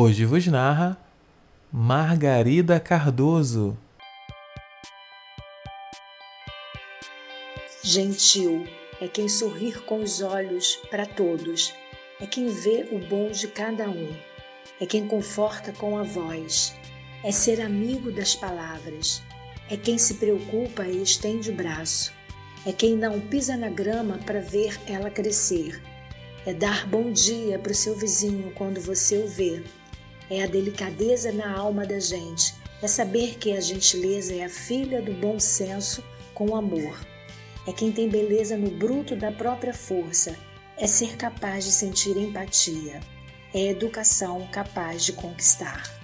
Hoje vos narra Margarida Cardoso. Gentil é quem sorrir com os olhos para todos, é quem vê o bom de cada um, é quem conforta com a voz, é ser amigo das palavras, é quem se preocupa e estende o braço, é quem não pisa na grama para ver ela crescer, é dar bom dia para o seu vizinho quando você o vê, é a delicadeza na alma da gente, é saber que a gentileza é a filha do bom senso com amor. É quem tem beleza no bruto da própria força, é ser capaz de sentir empatia, é educação capaz de conquistar.